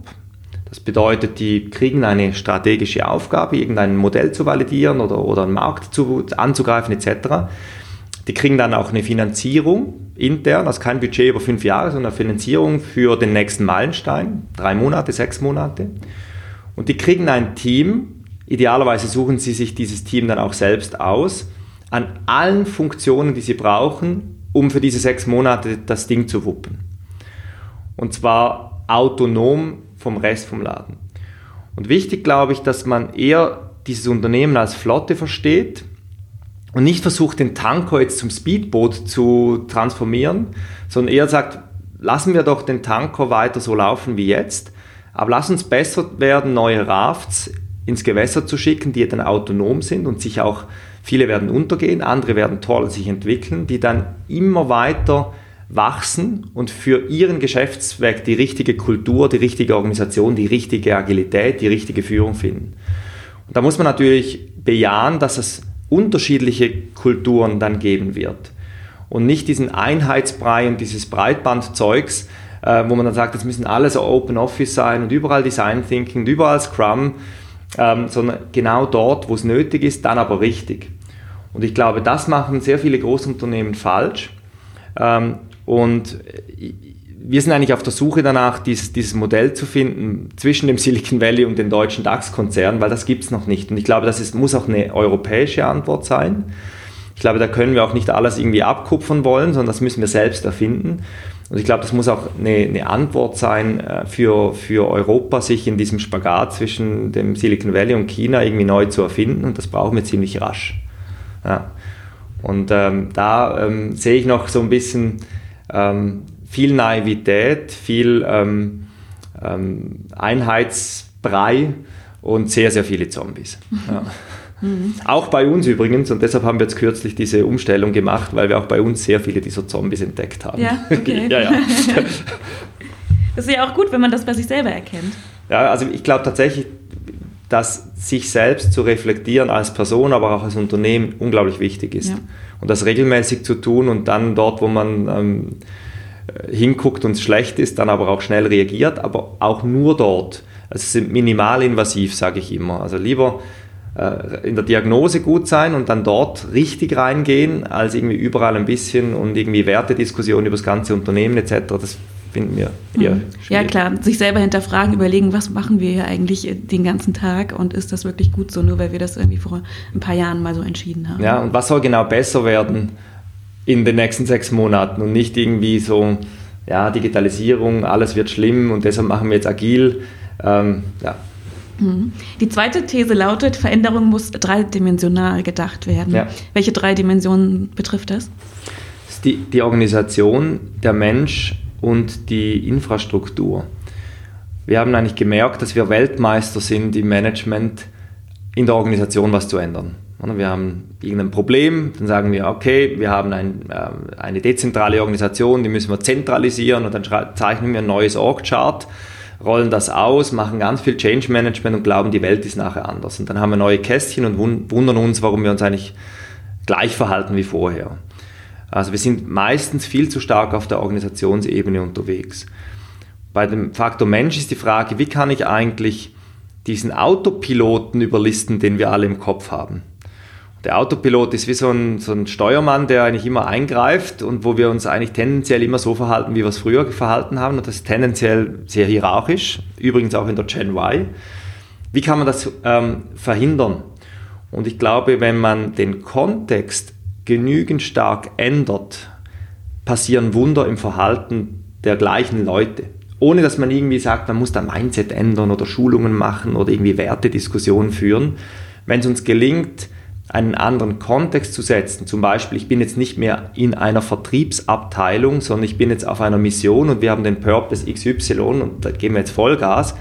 B: Das bedeutet, die kriegen eine strategische Aufgabe, irgendein Modell zu validieren oder, oder einen Markt zu, anzugreifen etc. Die kriegen dann auch eine Finanzierung intern, also kein Budget über fünf Jahre, sondern eine Finanzierung für den nächsten Meilenstein, drei Monate, sechs Monate. Und die kriegen ein Team, idealerweise suchen sie sich dieses Team dann auch selbst aus, an allen Funktionen, die sie brauchen, um für diese sechs Monate das Ding zu wuppen. Und zwar autonom vom Rest vom Laden. Und wichtig glaube ich, dass man eher dieses Unternehmen als Flotte versteht und nicht versucht, den Tanker jetzt zum Speedboot zu transformieren, sondern eher sagt, lassen wir doch den Tanker weiter so laufen wie jetzt, aber lass uns besser werden, neue Rafts ins Gewässer zu schicken, die dann autonom sind und sich auch, viele werden untergehen, andere werden toll sich entwickeln, die dann immer weiter wachsen und für ihren Geschäftszweck die richtige Kultur, die richtige Organisation, die richtige Agilität, die richtige Führung finden. Und da muss man natürlich bejahen, dass es unterschiedliche Kulturen dann geben wird. Und nicht diesen Einheitsbrei und dieses Breitbandzeugs, äh, wo man dann sagt, es müssen alle so Open Office sein und überall Design Thinking und überall Scrum, ähm, sondern genau dort, wo es nötig ist, dann aber richtig. Und ich glaube, das machen sehr viele Großunternehmen falsch. Ähm, und wir sind eigentlich auf der Suche danach, dieses, dieses Modell zu finden zwischen dem Silicon Valley und den deutschen DAX-Konzernen, weil das gibt es noch nicht. Und ich glaube, das ist, muss auch eine europäische Antwort sein. Ich glaube, da können wir auch nicht alles irgendwie abkupfern wollen, sondern das müssen wir selbst erfinden. Und ich glaube, das muss auch eine, eine Antwort sein äh, für, für Europa, sich in diesem Spagat zwischen dem Silicon Valley und China irgendwie neu zu erfinden. Und das brauchen wir ziemlich rasch. Ja. Und ähm, da ähm, sehe ich noch so ein bisschen ähm, viel Naivität, viel ähm, ähm, Einheitsbrei und sehr, sehr viele Zombies. Ja. Mhm. Auch bei uns übrigens, und deshalb haben wir jetzt kürzlich diese Umstellung gemacht, weil wir auch bei uns sehr viele dieser Zombies entdeckt haben.
A: Ja, okay. ja, ja. Das ist ja auch gut, wenn man das bei sich selber erkennt.
B: Ja, also ich glaube tatsächlich, dass sich selbst zu reflektieren als Person, aber auch als Unternehmen unglaublich wichtig ist. Ja. Und das regelmäßig zu tun und dann dort, wo man ähm, hinguckt und es schlecht ist, dann aber auch schnell reagiert, aber auch nur dort. Also es sind minimalinvasiv, sage ich immer. Also lieber äh, in der Diagnose gut sein und dann dort richtig reingehen, als irgendwie überall ein bisschen und irgendwie Wertediskussionen über das ganze Unternehmen etc. Das finden wir eher mhm.
A: Ja klar, sich selber hinterfragen, überlegen, was machen wir hier eigentlich den ganzen Tag und ist das wirklich gut so, nur weil wir das irgendwie vor ein paar Jahren mal so entschieden haben.
B: Ja, und was soll genau besser werden in den nächsten sechs Monaten und nicht irgendwie so, ja, Digitalisierung, alles wird schlimm und deshalb machen wir jetzt agil. Ähm, ja.
A: Mhm. Die zweite These lautet, Veränderung muss dreidimensional gedacht werden. Ja. Welche drei Dimensionen betrifft das?
B: das die, die Organisation, der Mensch und die Infrastruktur. Wir haben eigentlich gemerkt, dass wir Weltmeister sind im Management, in der Organisation was zu ändern. Wir haben irgendein Problem, dann sagen wir, okay, wir haben ein, äh, eine dezentrale Organisation, die müssen wir zentralisieren und dann zeichnen wir ein neues Org-Chart, rollen das aus, machen ganz viel Change Management und glauben, die Welt ist nachher anders. Und dann haben wir neue Kästchen und wundern uns, warum wir uns eigentlich gleich verhalten wie vorher. Also wir sind meistens viel zu stark auf der Organisationsebene unterwegs. Bei dem Faktor Mensch ist die Frage, wie kann ich eigentlich diesen Autopiloten überlisten, den wir alle im Kopf haben? der Autopilot ist wie so ein, so ein Steuermann, der eigentlich immer eingreift und wo wir uns eigentlich tendenziell immer so verhalten, wie wir es früher verhalten haben. Und das ist tendenziell sehr hierarchisch, übrigens auch in der Gen Y. Wie kann man das ähm, verhindern? Und ich glaube, wenn man den Kontext genügend stark ändert, passieren Wunder im Verhalten der gleichen Leute. Ohne dass man irgendwie sagt, man muss da Mindset ändern oder Schulungen machen oder irgendwie Wertediskussionen führen. Wenn es uns gelingt, einen anderen Kontext zu setzen. Zum Beispiel, ich bin jetzt nicht mehr in einer Vertriebsabteilung, sondern ich bin jetzt auf einer Mission und wir haben den Purpose XY und da geben wir jetzt Vollgas,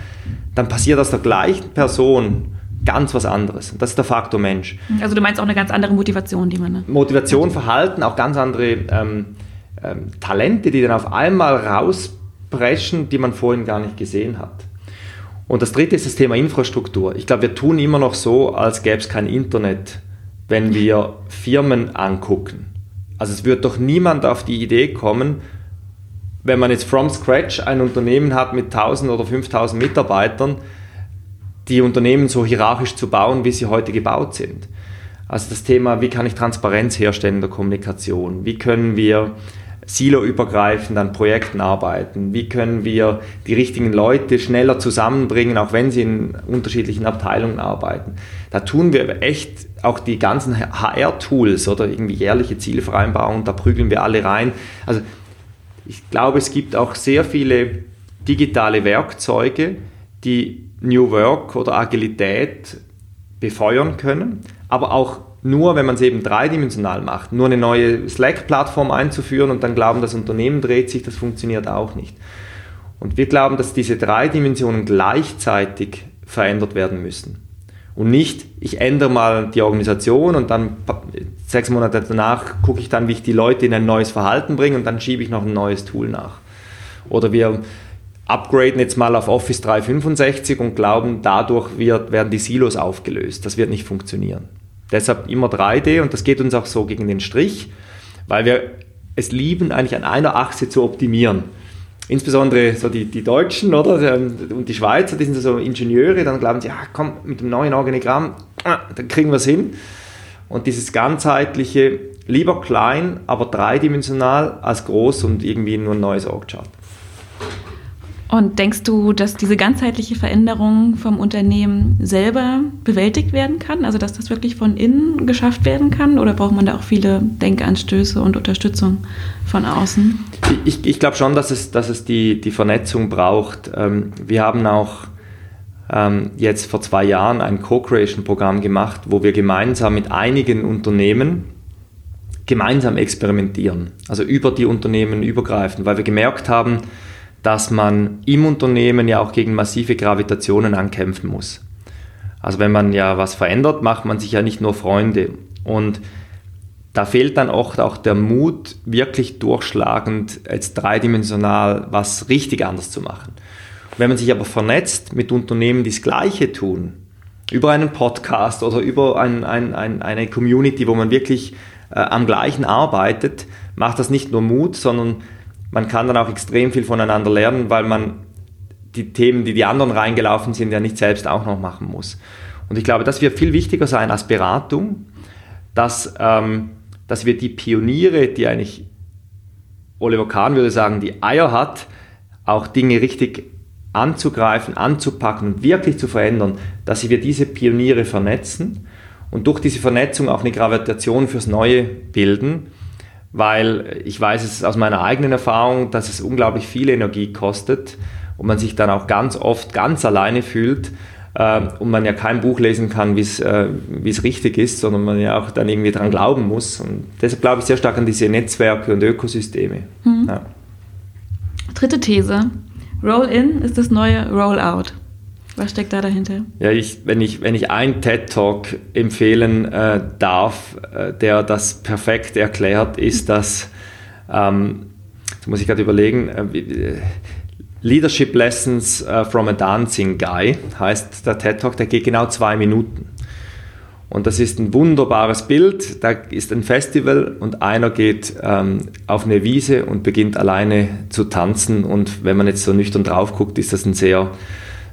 B: dann passiert aus der gleichen Person ganz was anderes. Das ist der Faktor Mensch.
A: Also du meinst auch eine ganz andere Motivation, die man... Ne?
B: Motivation, Verhalten, auch ganz andere ähm, ähm, Talente, die dann auf einmal rauspreschen, die man vorhin gar nicht gesehen hat. Und das dritte ist das Thema Infrastruktur. Ich glaube, wir tun immer noch so, als gäbe es kein Internet wenn wir Firmen angucken. Also es wird doch niemand auf die Idee kommen, wenn man jetzt from scratch ein Unternehmen hat mit 1000 oder 5000 Mitarbeitern, die Unternehmen so hierarchisch zu bauen, wie sie heute gebaut sind. Also das Thema, wie kann ich Transparenz herstellen in der Kommunikation? Wie können wir siloübergreifend an Projekten arbeiten? Wie können wir die richtigen Leute schneller zusammenbringen, auch wenn sie in unterschiedlichen Abteilungen arbeiten? Da tun wir echt auch die ganzen HR-Tools oder irgendwie jährliche Zielvereinbarungen, da prügeln wir alle rein. Also ich glaube, es gibt auch sehr viele digitale Werkzeuge, die New Work oder Agilität befeuern können, aber auch nur, wenn man es eben dreidimensional macht. Nur eine neue Slack-Plattform einzuführen und dann glauben, das Unternehmen dreht sich, das funktioniert auch nicht. Und wir glauben, dass diese drei Dimensionen gleichzeitig verändert werden müssen. Und nicht, ich ändere mal die Organisation und dann sechs Monate danach gucke ich dann, wie ich die Leute in ein neues Verhalten bringe und dann schiebe ich noch ein neues Tool nach. Oder wir upgraden jetzt mal auf Office 365 und glauben, dadurch wird, werden die Silos aufgelöst. Das wird nicht funktionieren. Deshalb immer 3D und das geht uns auch so gegen den Strich, weil wir es lieben, eigentlich an einer Achse zu optimieren. Insbesondere so die, die Deutschen oder und die Schweizer, die sind so Ingenieure, dann glauben sie, ja komm, mit dem neuen Organigramm, ah, dann kriegen wir es hin. Und dieses ganzheitliche, lieber klein, aber dreidimensional als groß und irgendwie nur ein neues Org-Chart.
A: Und denkst du, dass diese ganzheitliche Veränderung vom Unternehmen selber bewältigt werden kann? Also dass das wirklich von innen geschafft werden kann? Oder braucht man da auch viele Denkanstöße und Unterstützung von außen?
B: Ich, ich glaube schon, dass es, dass es die, die Vernetzung braucht. Ähm, wir haben auch ähm, jetzt vor zwei Jahren ein Co-Creation-Programm gemacht, wo wir gemeinsam mit einigen Unternehmen gemeinsam experimentieren. Also über die Unternehmen übergreifend, weil wir gemerkt haben, dass man im Unternehmen ja auch gegen massive Gravitationen ankämpfen muss. Also wenn man ja was verändert, macht man sich ja nicht nur Freunde. Und da fehlt dann oft auch der Mut, wirklich durchschlagend jetzt dreidimensional was richtig anders zu machen. Wenn man sich aber vernetzt mit Unternehmen, die das Gleiche tun, über einen Podcast oder über ein, ein, ein, eine Community, wo man wirklich äh, am gleichen arbeitet, macht das nicht nur Mut, sondern man kann dann auch extrem viel voneinander lernen, weil man die Themen, die die anderen reingelaufen sind, ja nicht selbst auch noch machen muss. Und ich glaube, das wird viel wichtiger sein als Beratung, dass, ähm, dass wir die Pioniere, die eigentlich Oliver Kahn würde sagen, die Eier hat, auch Dinge richtig anzugreifen, anzupacken und wirklich zu verändern, dass wir diese Pioniere vernetzen und durch diese Vernetzung auch eine Gravitation fürs Neue bilden weil ich weiß es aus meiner eigenen Erfahrung, dass es unglaublich viel Energie kostet und man sich dann auch ganz oft ganz alleine fühlt äh, und man ja kein Buch lesen kann, wie äh, es richtig ist, sondern man ja auch dann irgendwie dran glauben muss. Und deshalb glaube ich sehr stark an diese Netzwerke und Ökosysteme. Mhm. Ja.
A: Dritte These. Roll-in ist das neue Roll-out. Was steckt da dahinter?
B: Ja, ich, wenn, ich, wenn ich einen TED-Talk empfehlen äh, darf, äh, der das perfekt erklärt, ist das, ähm, jetzt muss ich gerade überlegen, äh, Leadership Lessons äh, from a Dancing Guy heißt der TED-Talk, der geht genau zwei Minuten. Und das ist ein wunderbares Bild. Da ist ein Festival und einer geht ähm, auf eine Wiese und beginnt alleine zu tanzen. Und wenn man jetzt so nüchtern drauf guckt, ist das ein sehr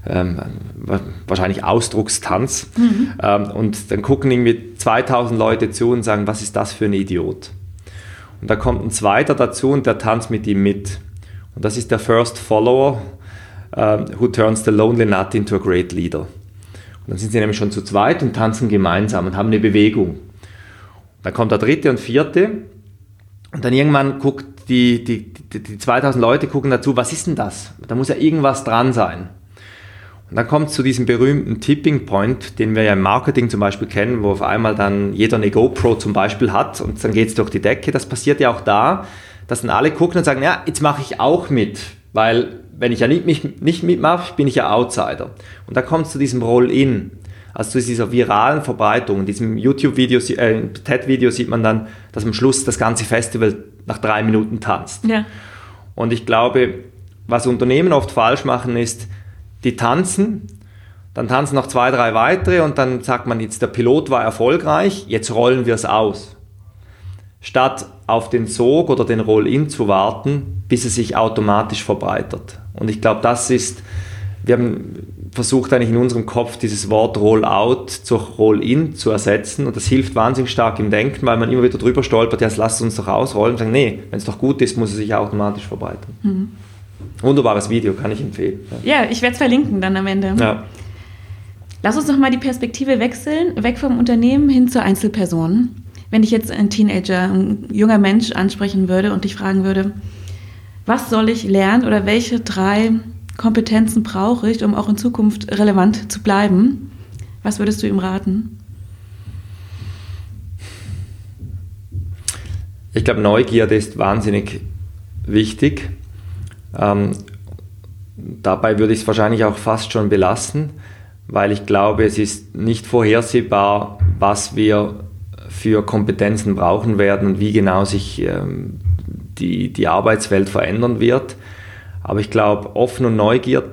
B: ähm, wahrscheinlich Ausdruckstanz. Mhm. Ähm, und dann gucken irgendwie 2000 Leute zu und sagen, was ist das für ein Idiot? Und da kommt ein zweiter dazu und der tanzt mit ihm mit. Und das ist der First Follower, uh, who turns the lonely nut into a great leader. Und dann sind sie nämlich schon zu zweit und tanzen gemeinsam und haben eine Bewegung. Dann kommt der dritte und vierte und dann irgendwann guckt die, die, die, die 2000 Leute gucken dazu, was ist denn das? Da muss ja irgendwas dran sein. Und dann kommt es zu diesem berühmten Tipping Point, den wir ja im Marketing zum Beispiel kennen, wo auf einmal dann jeder eine GoPro zum Beispiel hat und dann geht es durch die Decke. Das passiert ja auch da, dass dann alle gucken und sagen, ja, jetzt mache ich auch mit, weil wenn ich ja nicht, mich, nicht mitmache, bin ich ja Outsider. Und da kommt es zu diesem Roll-In, also zu dieser viralen Verbreitung. In diesem YouTube-Video, äh, TED-Video sieht man dann, dass am Schluss das ganze Festival nach drei Minuten tanzt. Ja. Und ich glaube, was Unternehmen oft falsch machen, ist, die tanzen, Dann tanzen noch zwei, drei weitere und dann sagt man jetzt, der Pilot war erfolgreich, jetzt rollen wir es aus. Statt auf den Sog oder den Roll-In zu warten, bis es sich automatisch verbreitert. Und ich glaube, das ist, wir haben versucht eigentlich in unserem Kopf dieses Wort Roll-out durch Roll-in zu ersetzen und das hilft wahnsinnig stark im Denken, weil man immer wieder drüber stolpert, ja, lasst uns doch ausrollen und sagen, nee, wenn es doch gut ist, muss es sich automatisch verbreitern. Mhm. Wunderbares Video, kann ich empfehlen.
A: Ja, ja ich werde es verlinken dann am Ende. Ja. Lass uns noch mal die Perspektive wechseln, weg vom Unternehmen hin zur Einzelperson. Wenn ich jetzt einen Teenager, ein junger Mensch ansprechen würde und dich fragen würde, was soll ich lernen oder welche drei Kompetenzen brauche ich, um auch in Zukunft relevant zu bleiben, was würdest du ihm raten?
B: Ich glaube, Neugierde ist wahnsinnig wichtig. Ähm, dabei würde ich es wahrscheinlich auch fast schon belassen weil ich glaube, es ist nicht vorhersehbar, was wir für Kompetenzen brauchen werden und wie genau sich ähm, die, die Arbeitswelt verändern wird. Aber ich glaube, offen und neugierig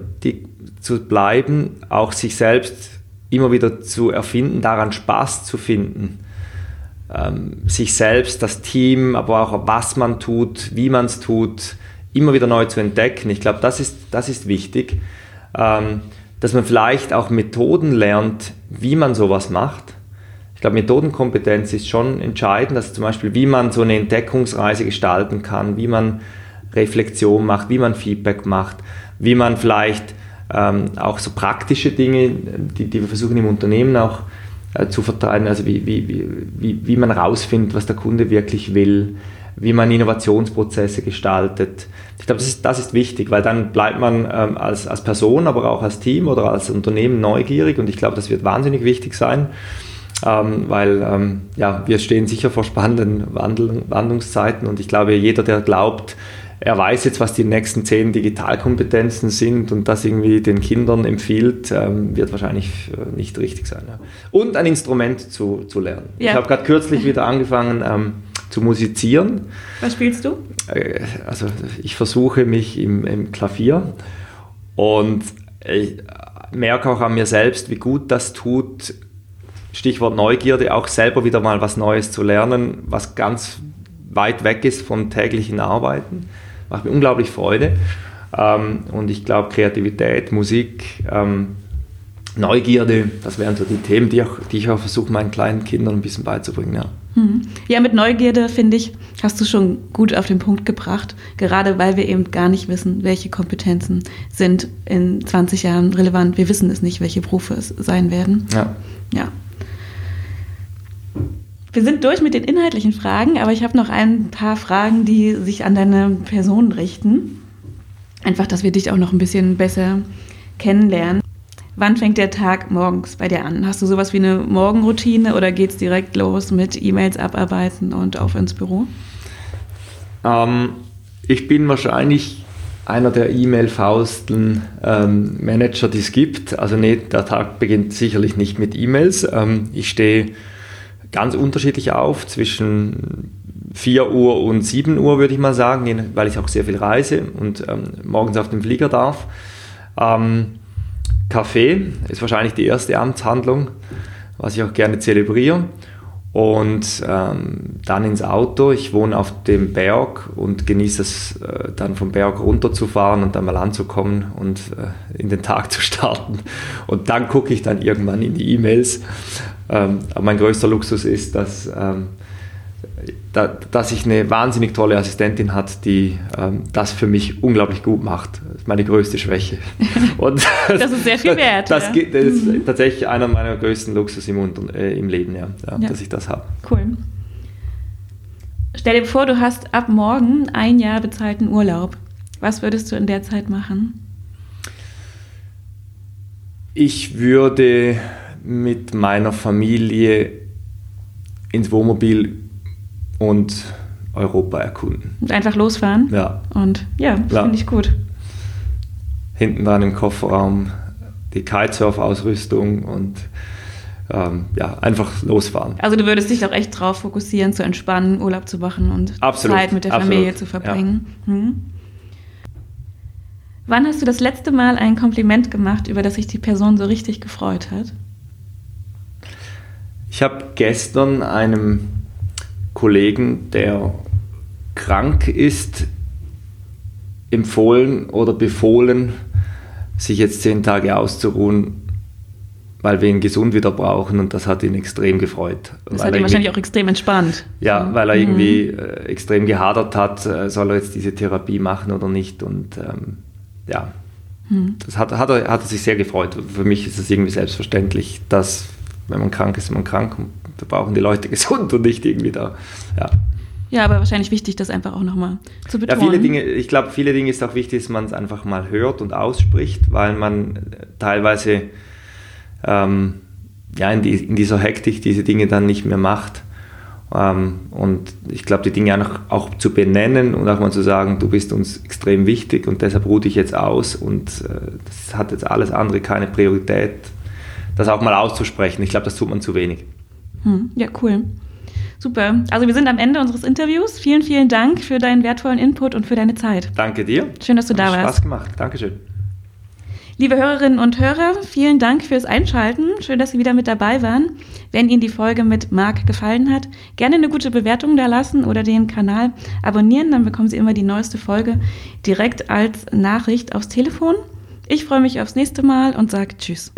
B: zu bleiben, auch sich selbst immer wieder zu erfinden, daran Spaß zu finden, ähm, sich selbst, das Team, aber auch was man tut, wie man es tut, immer wieder neu zu entdecken. Ich glaube, das ist, das ist wichtig. Ähm, dass man vielleicht auch Methoden lernt, wie man sowas macht. Ich glaube, Methodenkompetenz ist schon entscheidend, dass zum Beispiel, wie man so eine Entdeckungsreise gestalten kann, wie man Reflexion macht, wie man Feedback macht, wie man vielleicht ähm, auch so praktische Dinge, die, die wir versuchen im Unternehmen auch äh, zu verteilen, also wie, wie, wie, wie man rausfindet, was der Kunde wirklich will, wie man Innovationsprozesse gestaltet. Ich glaube, das ist, das ist wichtig, weil dann bleibt man ähm, als, als Person, aber auch als Team oder als Unternehmen neugierig und ich glaube, das wird wahnsinnig wichtig sein, ähm, weil ähm, ja, wir stehen sicher vor spannenden Wandel Wandlungszeiten und ich glaube, jeder, der glaubt, er weiß jetzt, was die nächsten zehn Digitalkompetenzen sind und das irgendwie den Kindern empfiehlt, ähm, wird wahrscheinlich äh, nicht richtig sein. Und ein Instrument zu, zu lernen. Ja. Ich habe gerade kürzlich wieder angefangen, ähm, zu musizieren.
A: Was spielst du?
B: Äh, also ich versuche mich im, im Klavier und ich merke auch an mir selbst, wie gut das tut, Stichwort Neugierde, auch selber wieder mal was Neues zu lernen, was ganz weit weg ist vom täglichen Arbeiten. Macht mir unglaublich Freude. Ähm, und ich glaube, Kreativität, Musik, ähm, Neugierde, das wären so die Themen, die, auch, die ich auch versuche, meinen kleinen Kindern ein bisschen beizubringen. Ja.
A: Hm. Ja, mit Neugierde, finde ich, hast du schon gut auf den Punkt gebracht. Gerade weil wir eben gar nicht wissen, welche Kompetenzen sind in 20 Jahren relevant. Wir wissen es nicht, welche Berufe es sein werden. Ja. ja. Wir sind durch mit den inhaltlichen Fragen, aber ich habe noch ein paar Fragen, die sich an deine Person richten. Einfach, dass wir dich auch noch ein bisschen besser kennenlernen. Wann fängt der Tag morgens bei dir an? Hast du sowas wie eine Morgenroutine oder geht es direkt los mit E-Mails abarbeiten und auf ins Büro?
B: Ähm, ich bin wahrscheinlich einer der E-Mail-fausteln ähm, Manager, die es gibt. Also nee, der Tag beginnt sicherlich nicht mit E-Mails. Ähm, ich stehe ganz unterschiedlich auf, zwischen 4 Uhr und 7 Uhr würde ich mal sagen, weil ich auch sehr viel reise und ähm, morgens auf dem Flieger darf. Ähm, Kaffee ist wahrscheinlich die erste Amtshandlung, was ich auch gerne zelebriere. Und ähm, dann ins Auto. Ich wohne auf dem Berg und genieße es äh, dann vom Berg runterzufahren und dann mal anzukommen und äh, in den Tag zu starten. Und dann gucke ich dann irgendwann in die E-Mails. Ähm, aber mein größter Luxus ist, dass ähm, da, dass ich eine wahnsinnig tolle Assistentin hat, die ähm, das für mich unglaublich gut macht. Das ist meine größte Schwäche.
A: Und das ist sehr viel wert.
B: Das, ja. das ist mhm. tatsächlich einer meiner größten Luxus im, äh, im Leben, ja, ja, ja, dass ich das habe.
A: Cool. Stell dir vor, du hast ab morgen ein Jahr bezahlten Urlaub. Was würdest du in der Zeit machen?
B: Ich würde mit meiner Familie ins Wohnmobil und Europa erkunden.
A: Und einfach losfahren?
B: Ja.
A: Und ja, ja. finde ich gut.
B: Hinten dran im Kofferraum die Kitesurf-Ausrüstung und ähm, ja, einfach losfahren.
A: Also du würdest dich auch echt drauf fokussieren, zu entspannen, Urlaub zu machen und
B: absolut,
A: Zeit mit der
B: absolut,
A: Familie zu verbringen. Ja. Hm. Wann hast du das letzte Mal ein Kompliment gemacht, über das sich die Person so richtig gefreut hat?
B: Ich habe gestern einem Kollegen, der krank ist, empfohlen oder befohlen, sich jetzt zehn Tage auszuruhen, weil wir ihn gesund wieder brauchen und das hat ihn extrem gefreut.
A: Das hat ihn wahrscheinlich auch extrem entspannt.
B: Ja, weil er mhm. irgendwie äh, extrem gehadert hat, äh, soll er jetzt diese Therapie machen oder nicht und ähm, ja, mhm. das hat, hat, er, hat er sich sehr gefreut. Für mich ist es irgendwie selbstverständlich, dass wenn man krank ist, ist man krank und wir brauchen die Leute gesund und nicht irgendwie da, ja.
A: Ja, aber wahrscheinlich wichtig, das einfach auch nochmal zu betonen.
B: Ja, viele Dinge, ich glaube, viele Dinge ist auch wichtig, dass man es einfach mal hört und ausspricht, weil man teilweise ähm, ja, in, die, in, dieser Hektik diese Dinge dann nicht mehr macht. Ähm, und ich glaube, die Dinge auch, auch, zu benennen und auch mal zu sagen, du bist uns extrem wichtig und deshalb ruhe dich jetzt aus und äh, das hat jetzt alles andere keine Priorität. Das auch mal auszusprechen, ich glaube, das tut man zu wenig.
A: Hm, ja, cool. Super. Also wir sind am Ende unseres Interviews. Vielen, vielen Dank für deinen wertvollen Input und für deine Zeit.
B: Danke dir.
A: Schön, dass du Hat da warst.
B: Spaß gemacht. Dankeschön.
A: Liebe Hörerinnen und Hörer, vielen Dank fürs Einschalten. Schön, dass Sie wieder mit dabei waren. Wenn Ihnen die Folge mit Marc gefallen hat, gerne eine gute Bewertung da lassen oder den Kanal abonnieren. Dann bekommen Sie immer die neueste Folge direkt als Nachricht aufs Telefon. Ich freue mich aufs nächste Mal und sage Tschüss.